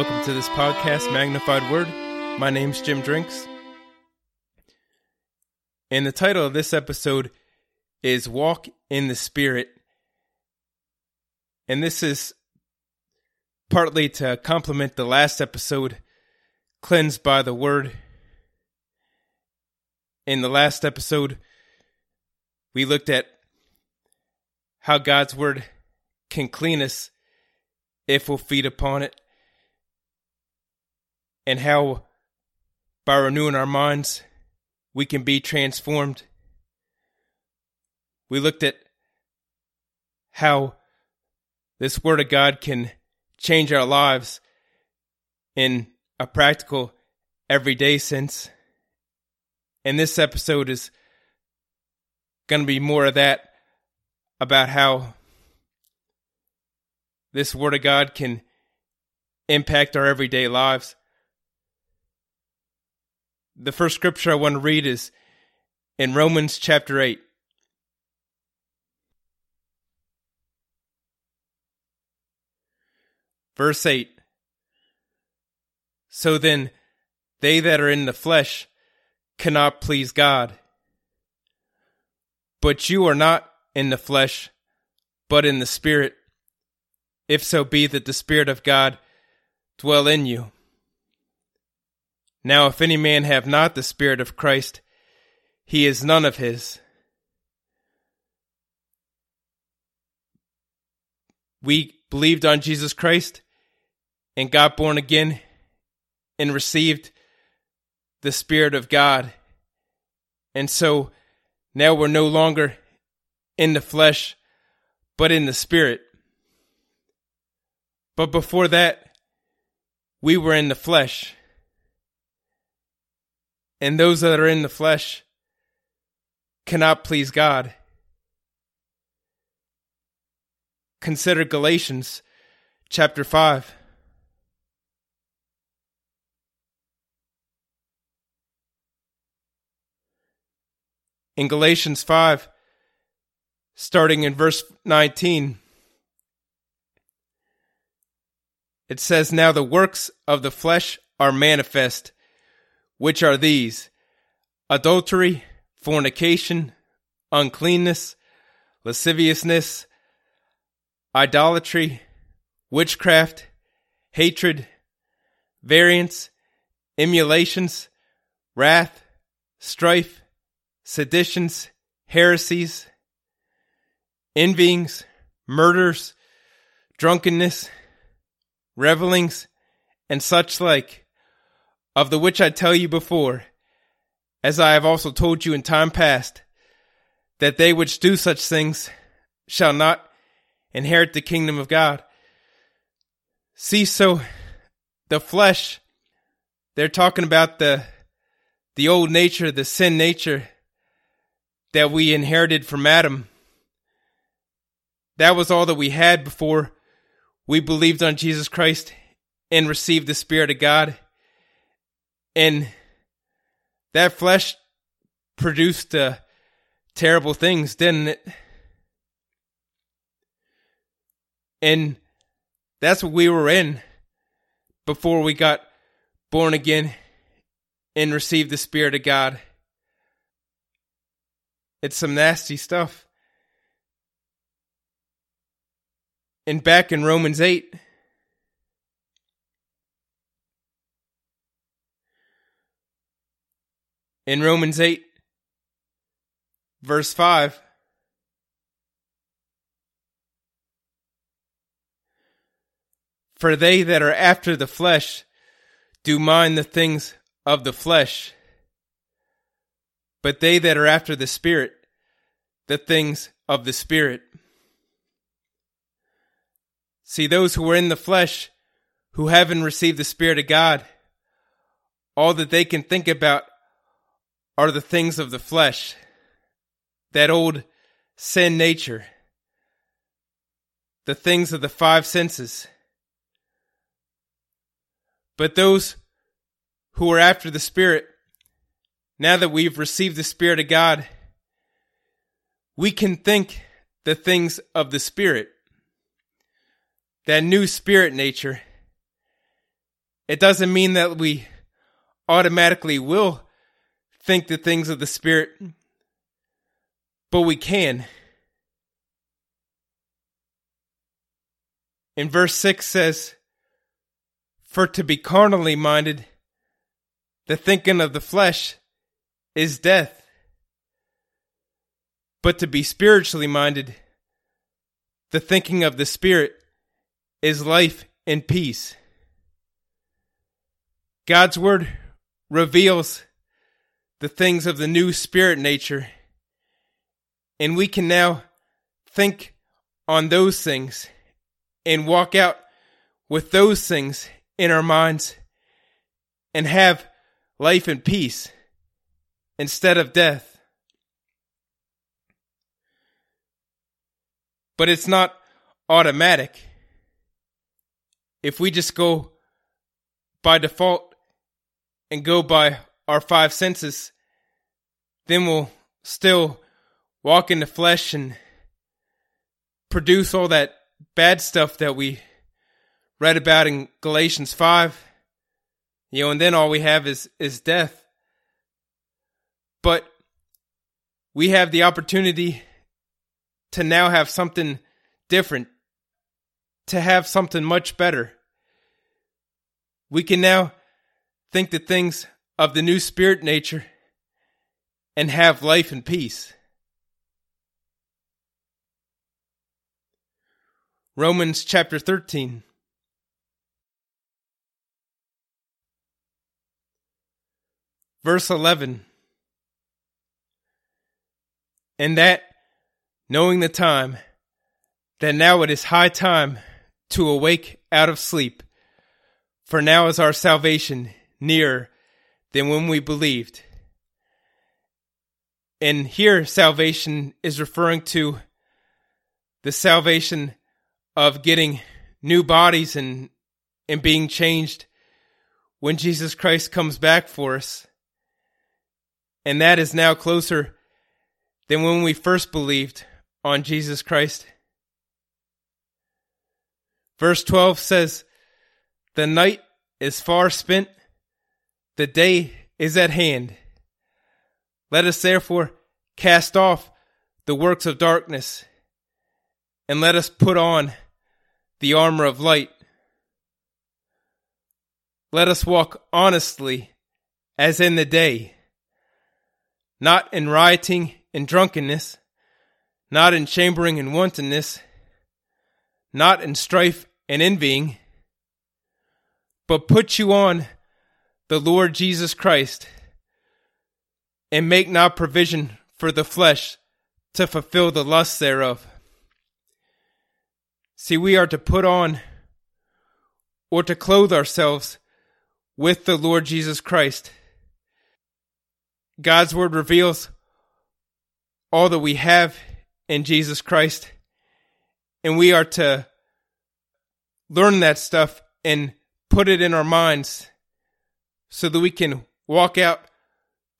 Welcome to this podcast, Magnified Word. My name's Jim Drinks. And the title of this episode is Walk in the Spirit. And this is partly to complement the last episode, Cleansed by the Word. In the last episode, we looked at how God's Word can clean us if we'll feed upon it, and how by renewing our minds we can be transformed. We looked at how this Word of God can change our lives in a practical, everyday sense. And this episode is going to be more of that about how this Word of God can impact our everyday lives. The first scripture I want to read is in Romans chapter 8. Verse 8 So then, they that are in the flesh cannot please God. But you are not in the flesh, but in the Spirit, if so be that the Spirit of God dwell in you. Now, if any man have not the Spirit of Christ, he is none of his. We believed on Jesus Christ and got born again and received the Spirit of God. And so now we're no longer in the flesh, but in the Spirit. But before that, we were in the flesh. And those that are in the flesh cannot please God. Consider Galatians chapter 5. In Galatians 5, starting in verse 19, it says, Now the works of the flesh are manifest, which are these. Adultery, fornication, uncleanness, lasciviousness, idolatry, witchcraft, hatred, variance, emulations, wrath, strife, seditions, heresies, envyings, murders, drunkenness, revelings, and such like, of the which I tell you before, as I have also told you in time past, that they which do such things shall not inherit the kingdom of God. See, so the flesh, they're talking about the the old nature, the sin nature that we inherited from Adam. That was all that we had before we believed on Jesus Christ and received the Spirit of God. And that flesh produced uh, terrible things, didn't it? And that's what we were in before we got born again and received the Spirit of God. It's some nasty stuff. And back in Romans 8, in Romans 8, verse 5, For they that are after the flesh do mind the things of the flesh, but they that are after the Spirit, the things of the Spirit. See, those who are in the flesh, who haven't received the Spirit of God, all that they can think about are the things of the flesh, that old sin nature, the things of the five senses. But those who are after the Spirit, now that we've received the Spirit of God, we can think the things of the Spirit. That new spirit nature it doesn't mean that we automatically will think the things of the Spirit, but we can. In verse 6 says, For to be carnally minded, the thinking of the flesh is death. But to be spiritually minded, the thinking of the Spirit is life and peace. God's Word reveals the things of the new spirit nature, and we can now think on those things and walk out with those things in our minds and have life and peace instead of death. But it's not automatic. If we just go by default and go by our five senses, then we'll still walk in the flesh and produce all that bad stuff that we read about in Galatians 5. You know, and then all we have is, is death. But we have the opportunity to now have something different, to have something much better. We can now think the things of the new spirit nature and have life and peace. Romans chapter 13. Verse 11. And that, knowing the time, that now it is high time to awake out of sleep, for now is our salvation nearer than when we believed. And here, salvation is referring to the salvation of getting new bodies and, and being changed when Jesus Christ comes back for us. And that is now closer than when we first believed on Jesus Christ. Verse 12 says, The night is far spent, the day is at hand. Let us therefore cast off the works of darkness and let us put on the armor of light. Let us walk honestly as in the day, not in rioting and drunkenness, not in chambering and wantonness, not in strife and envying, but put you on the Lord Jesus Christ and make not provision for the flesh to fulfill the lusts thereof. See, we are to put on or to clothe ourselves with the Lord Jesus Christ. God's word reveals all that we have in Jesus Christ, and we are to learn that stuff and put it in our minds so that we can walk out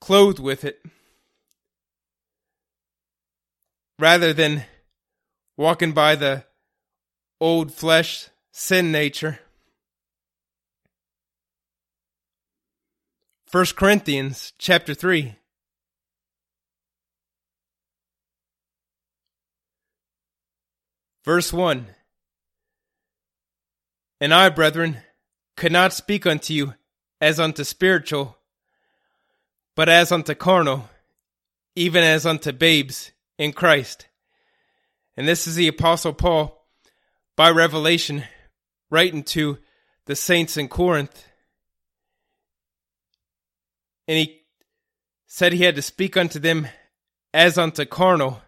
clothed with it rather than walking by the old flesh sin nature. 1 Corinthians chapter 3 Verse 1 And I, brethren, could not speak unto you as unto spiritual, but as unto carnal, even as unto babes in Christ. And this is the Apostle Paul by revelation writing to the saints in Corinth. And he said he had to speak unto them as unto carnal.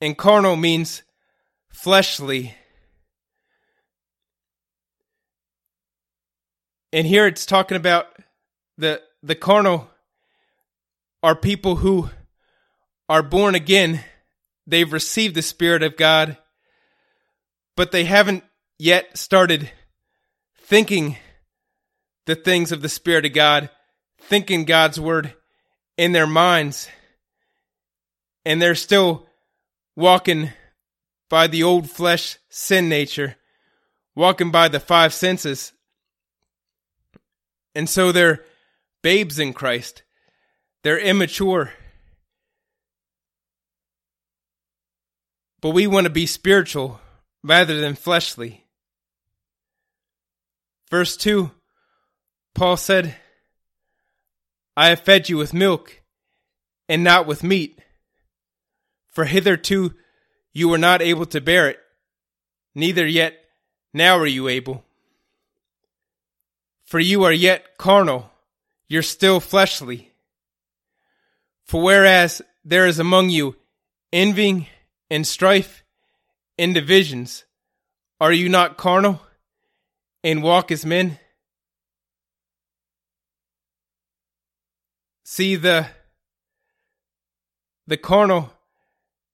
And carnal means fleshly. And here it's talking about the the carnal are people who are born again. They've received the Spirit of God, but they haven't yet started thinking the things of the Spirit of God, thinking God's word in their minds. And they're still walking by the old flesh sin nature, walking by the five senses. And so they're babes in Christ. They're immature. But we want to be spiritual rather than fleshly. Verse 2, Paul said, I have fed you with milk and not with meat, for hitherto you were not able to bear it, neither yet now are you able. For you are yet carnal, you're still fleshly. For whereas there is among you envying and strife and divisions, are you not carnal and walk as men? See the the carnal,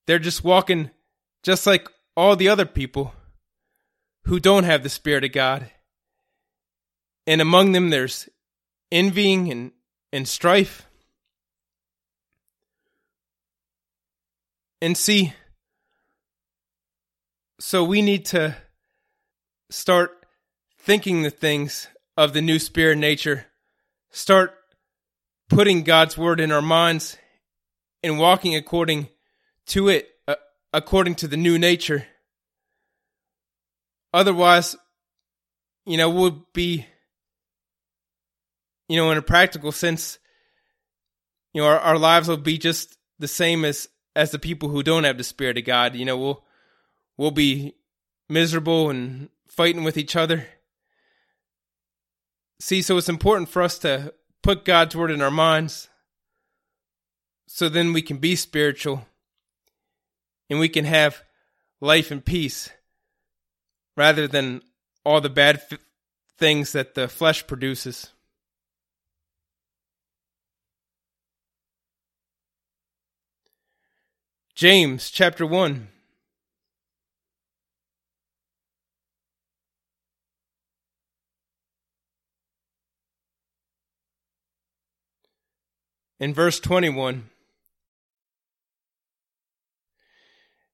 they're just walking just like all the other people who don't have the Spirit of God. And among them, there's envying and, and strife. And see, so we need to start thinking the things of the new spirit nature, start putting God's word in our minds and walking according to it, uh, according to the new nature. Otherwise, you know, we'll be, you know, in a practical sense, you know, our, our lives will be just the same as as the people who don't have the spirit of God. You know, we'll we'll be miserable and fighting with each other. See, so it's important for us to put God's word in our minds so then we can be spiritual and we can have life and peace rather than all the bad f- things that the flesh produces. James chapter 1. In verse 21,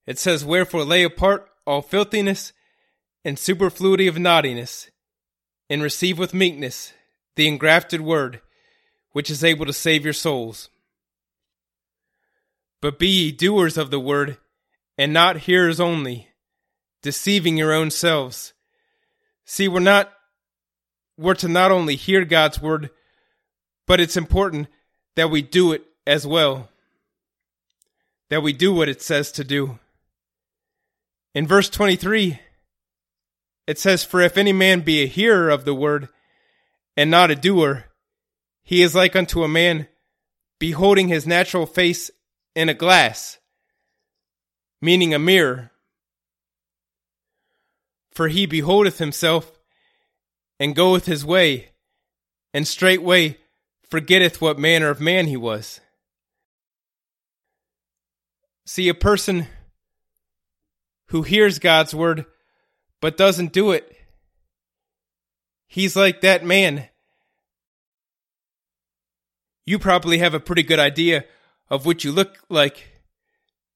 it says, Wherefore lay apart all filthiness and superfluity of naughtiness, and receive with meekness the engrafted word, which is able to save your souls. But be ye doers of the word, and not hearers only, deceiving your own selves. See, we're not, we're to not only hear God's word, but it's important that we do it as well. That we do what it says to do. In verse 23, it says, For if any man be a hearer of the word, and not a doer, he is like unto a man beholding his natural face in a glass, meaning a mirror. For he beholdeth himself, and goeth his way, and straightway forgetteth what manner of man he was. See, a person who hears God's word but doesn't do it. He's like that man. You probably have a pretty good idea of what you look like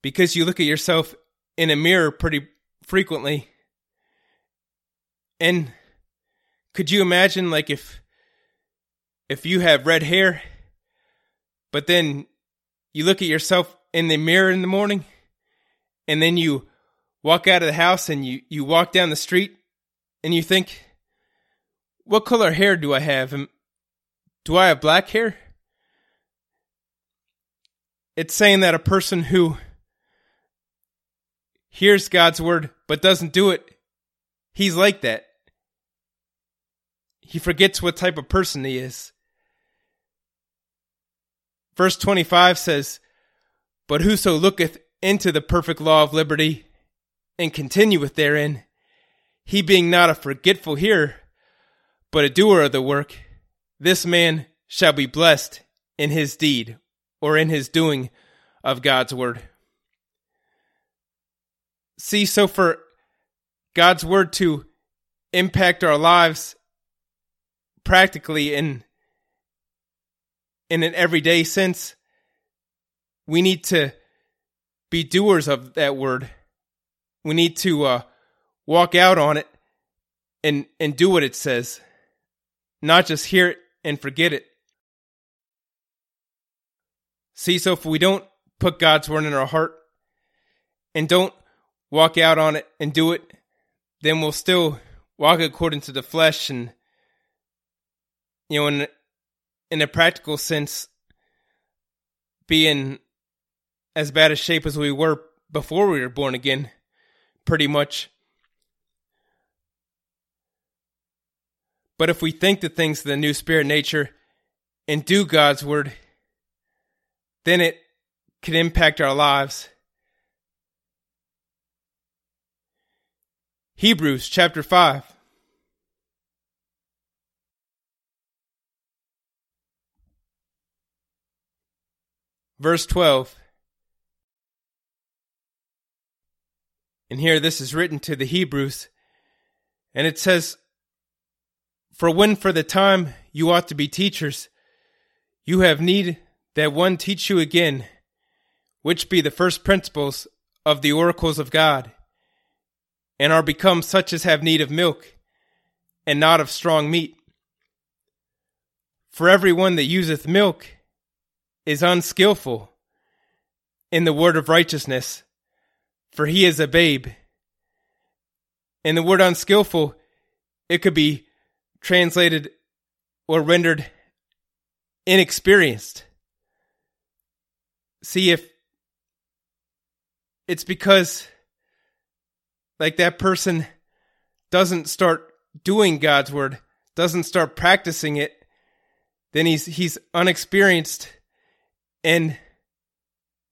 because you look at yourself in a mirror pretty frequently. And could you imagine like if if you have red hair but then you look at yourself in the mirror in the morning and then you walk out of the house and you, you walk down the street and you think, what color hair do I have? Do I have black hair? It's saying that a person who hears God's word but doesn't do it, he's like that. He forgets what type of person he is. Verse 25 says, But whoso looketh into the perfect law of liberty and continueth therein, he being not a forgetful hearer, but a doer of the work, this man shall be blessed in his deed or in his doing of God's word. See, so for God's word to impact our lives practically in in an everyday sense, we need to be doers of that word we need to uh, walk out on it and and do what it says, not just hear it and forget it. See, so if we don't put God's word in our heart and don't walk out on it and do it, then we'll still walk according to the flesh and you know in in a practical sense be in as bad a shape as we were before we were born again pretty much. But if we think the things of the new spirit nature and do God's word then it can impact our lives Hebrews chapter 5. Verse 12. And here this is written to the Hebrews, and it says, For when for the time you ought to be teachers, you have need that one teach you again, which be the first principles of the oracles of God and are become such as have need of milk, and not of strong meat. For every one that useth milk is unskilful in the word of righteousness, for he is a babe. In the word unskilful, it could be translated or rendered inexperienced. See if it's because like that person doesn't start doing God's word, doesn't start practicing it, then he's he's unexperienced and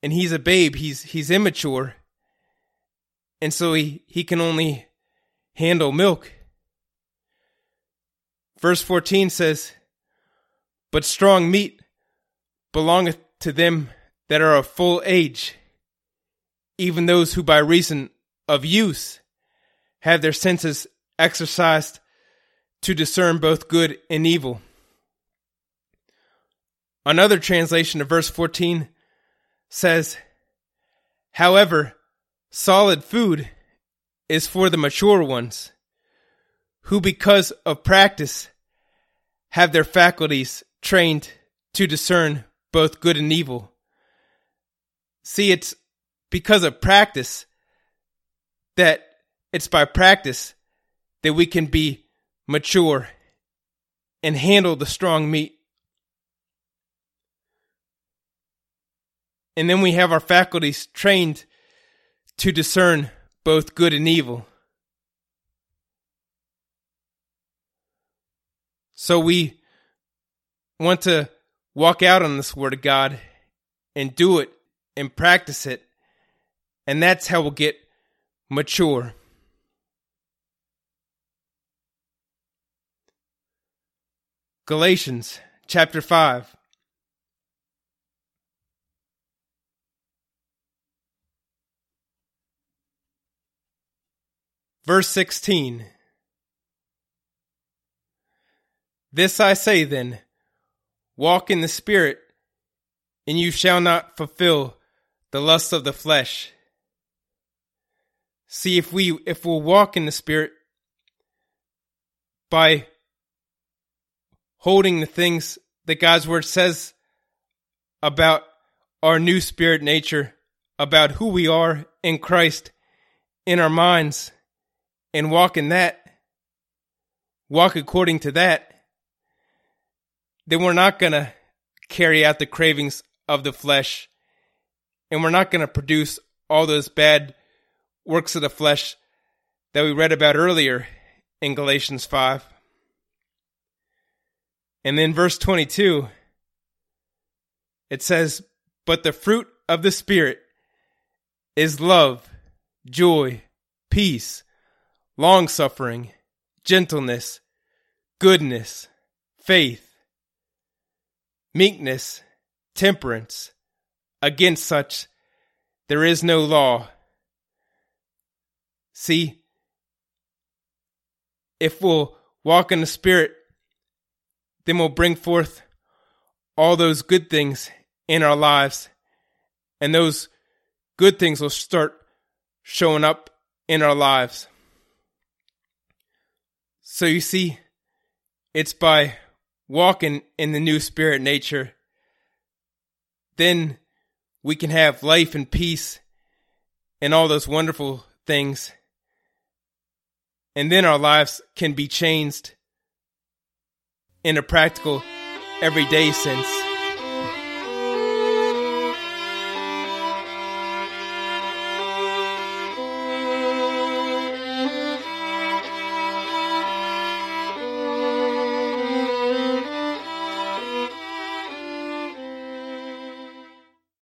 and he's a babe, he's he's immature. And so he, he can only handle milk. Verse 14 says, But strong meat belongeth to them that are of full age, even those who by reason of use have their senses exercised to discern both good and evil. Another translation of verse 14 says, However, solid food is for the mature ones, who because of practice have their faculties trained to discern both good and evil. See, it's because of practice that it's by practice that we can be mature and handle the strong meat. And then we have our faculties trained to discern both good and evil. So we want to walk out on this Word of God and do it and practice it. And that's how we'll get mature. Galatians chapter 5. Verse 16. This I say then walk in the Spirit, and you shall not fulfill the lusts of the flesh. See if we if we'll walk in the spirit by holding the things that God's word says about our new spirit nature, about who we are in Christ in our minds and walk in that, walk according to that, then we're not going to carry out the cravings of the flesh and we're not going to produce all those bad works of the flesh that we read about earlier in Galatians 5. And then verse 22, it says, But the fruit of the Spirit is love, joy, peace, long suffering, gentleness, goodness, faith, meekness, temperance. Against such there is no law. See, if we'll walk in the Spirit, then we'll bring forth all those good things in our lives. And those good things will start showing up in our lives. So you see, it's by walking in the new spirit nature, then we can have life and peace and all those wonderful things. And then our lives can be changed in a practical, everyday sense.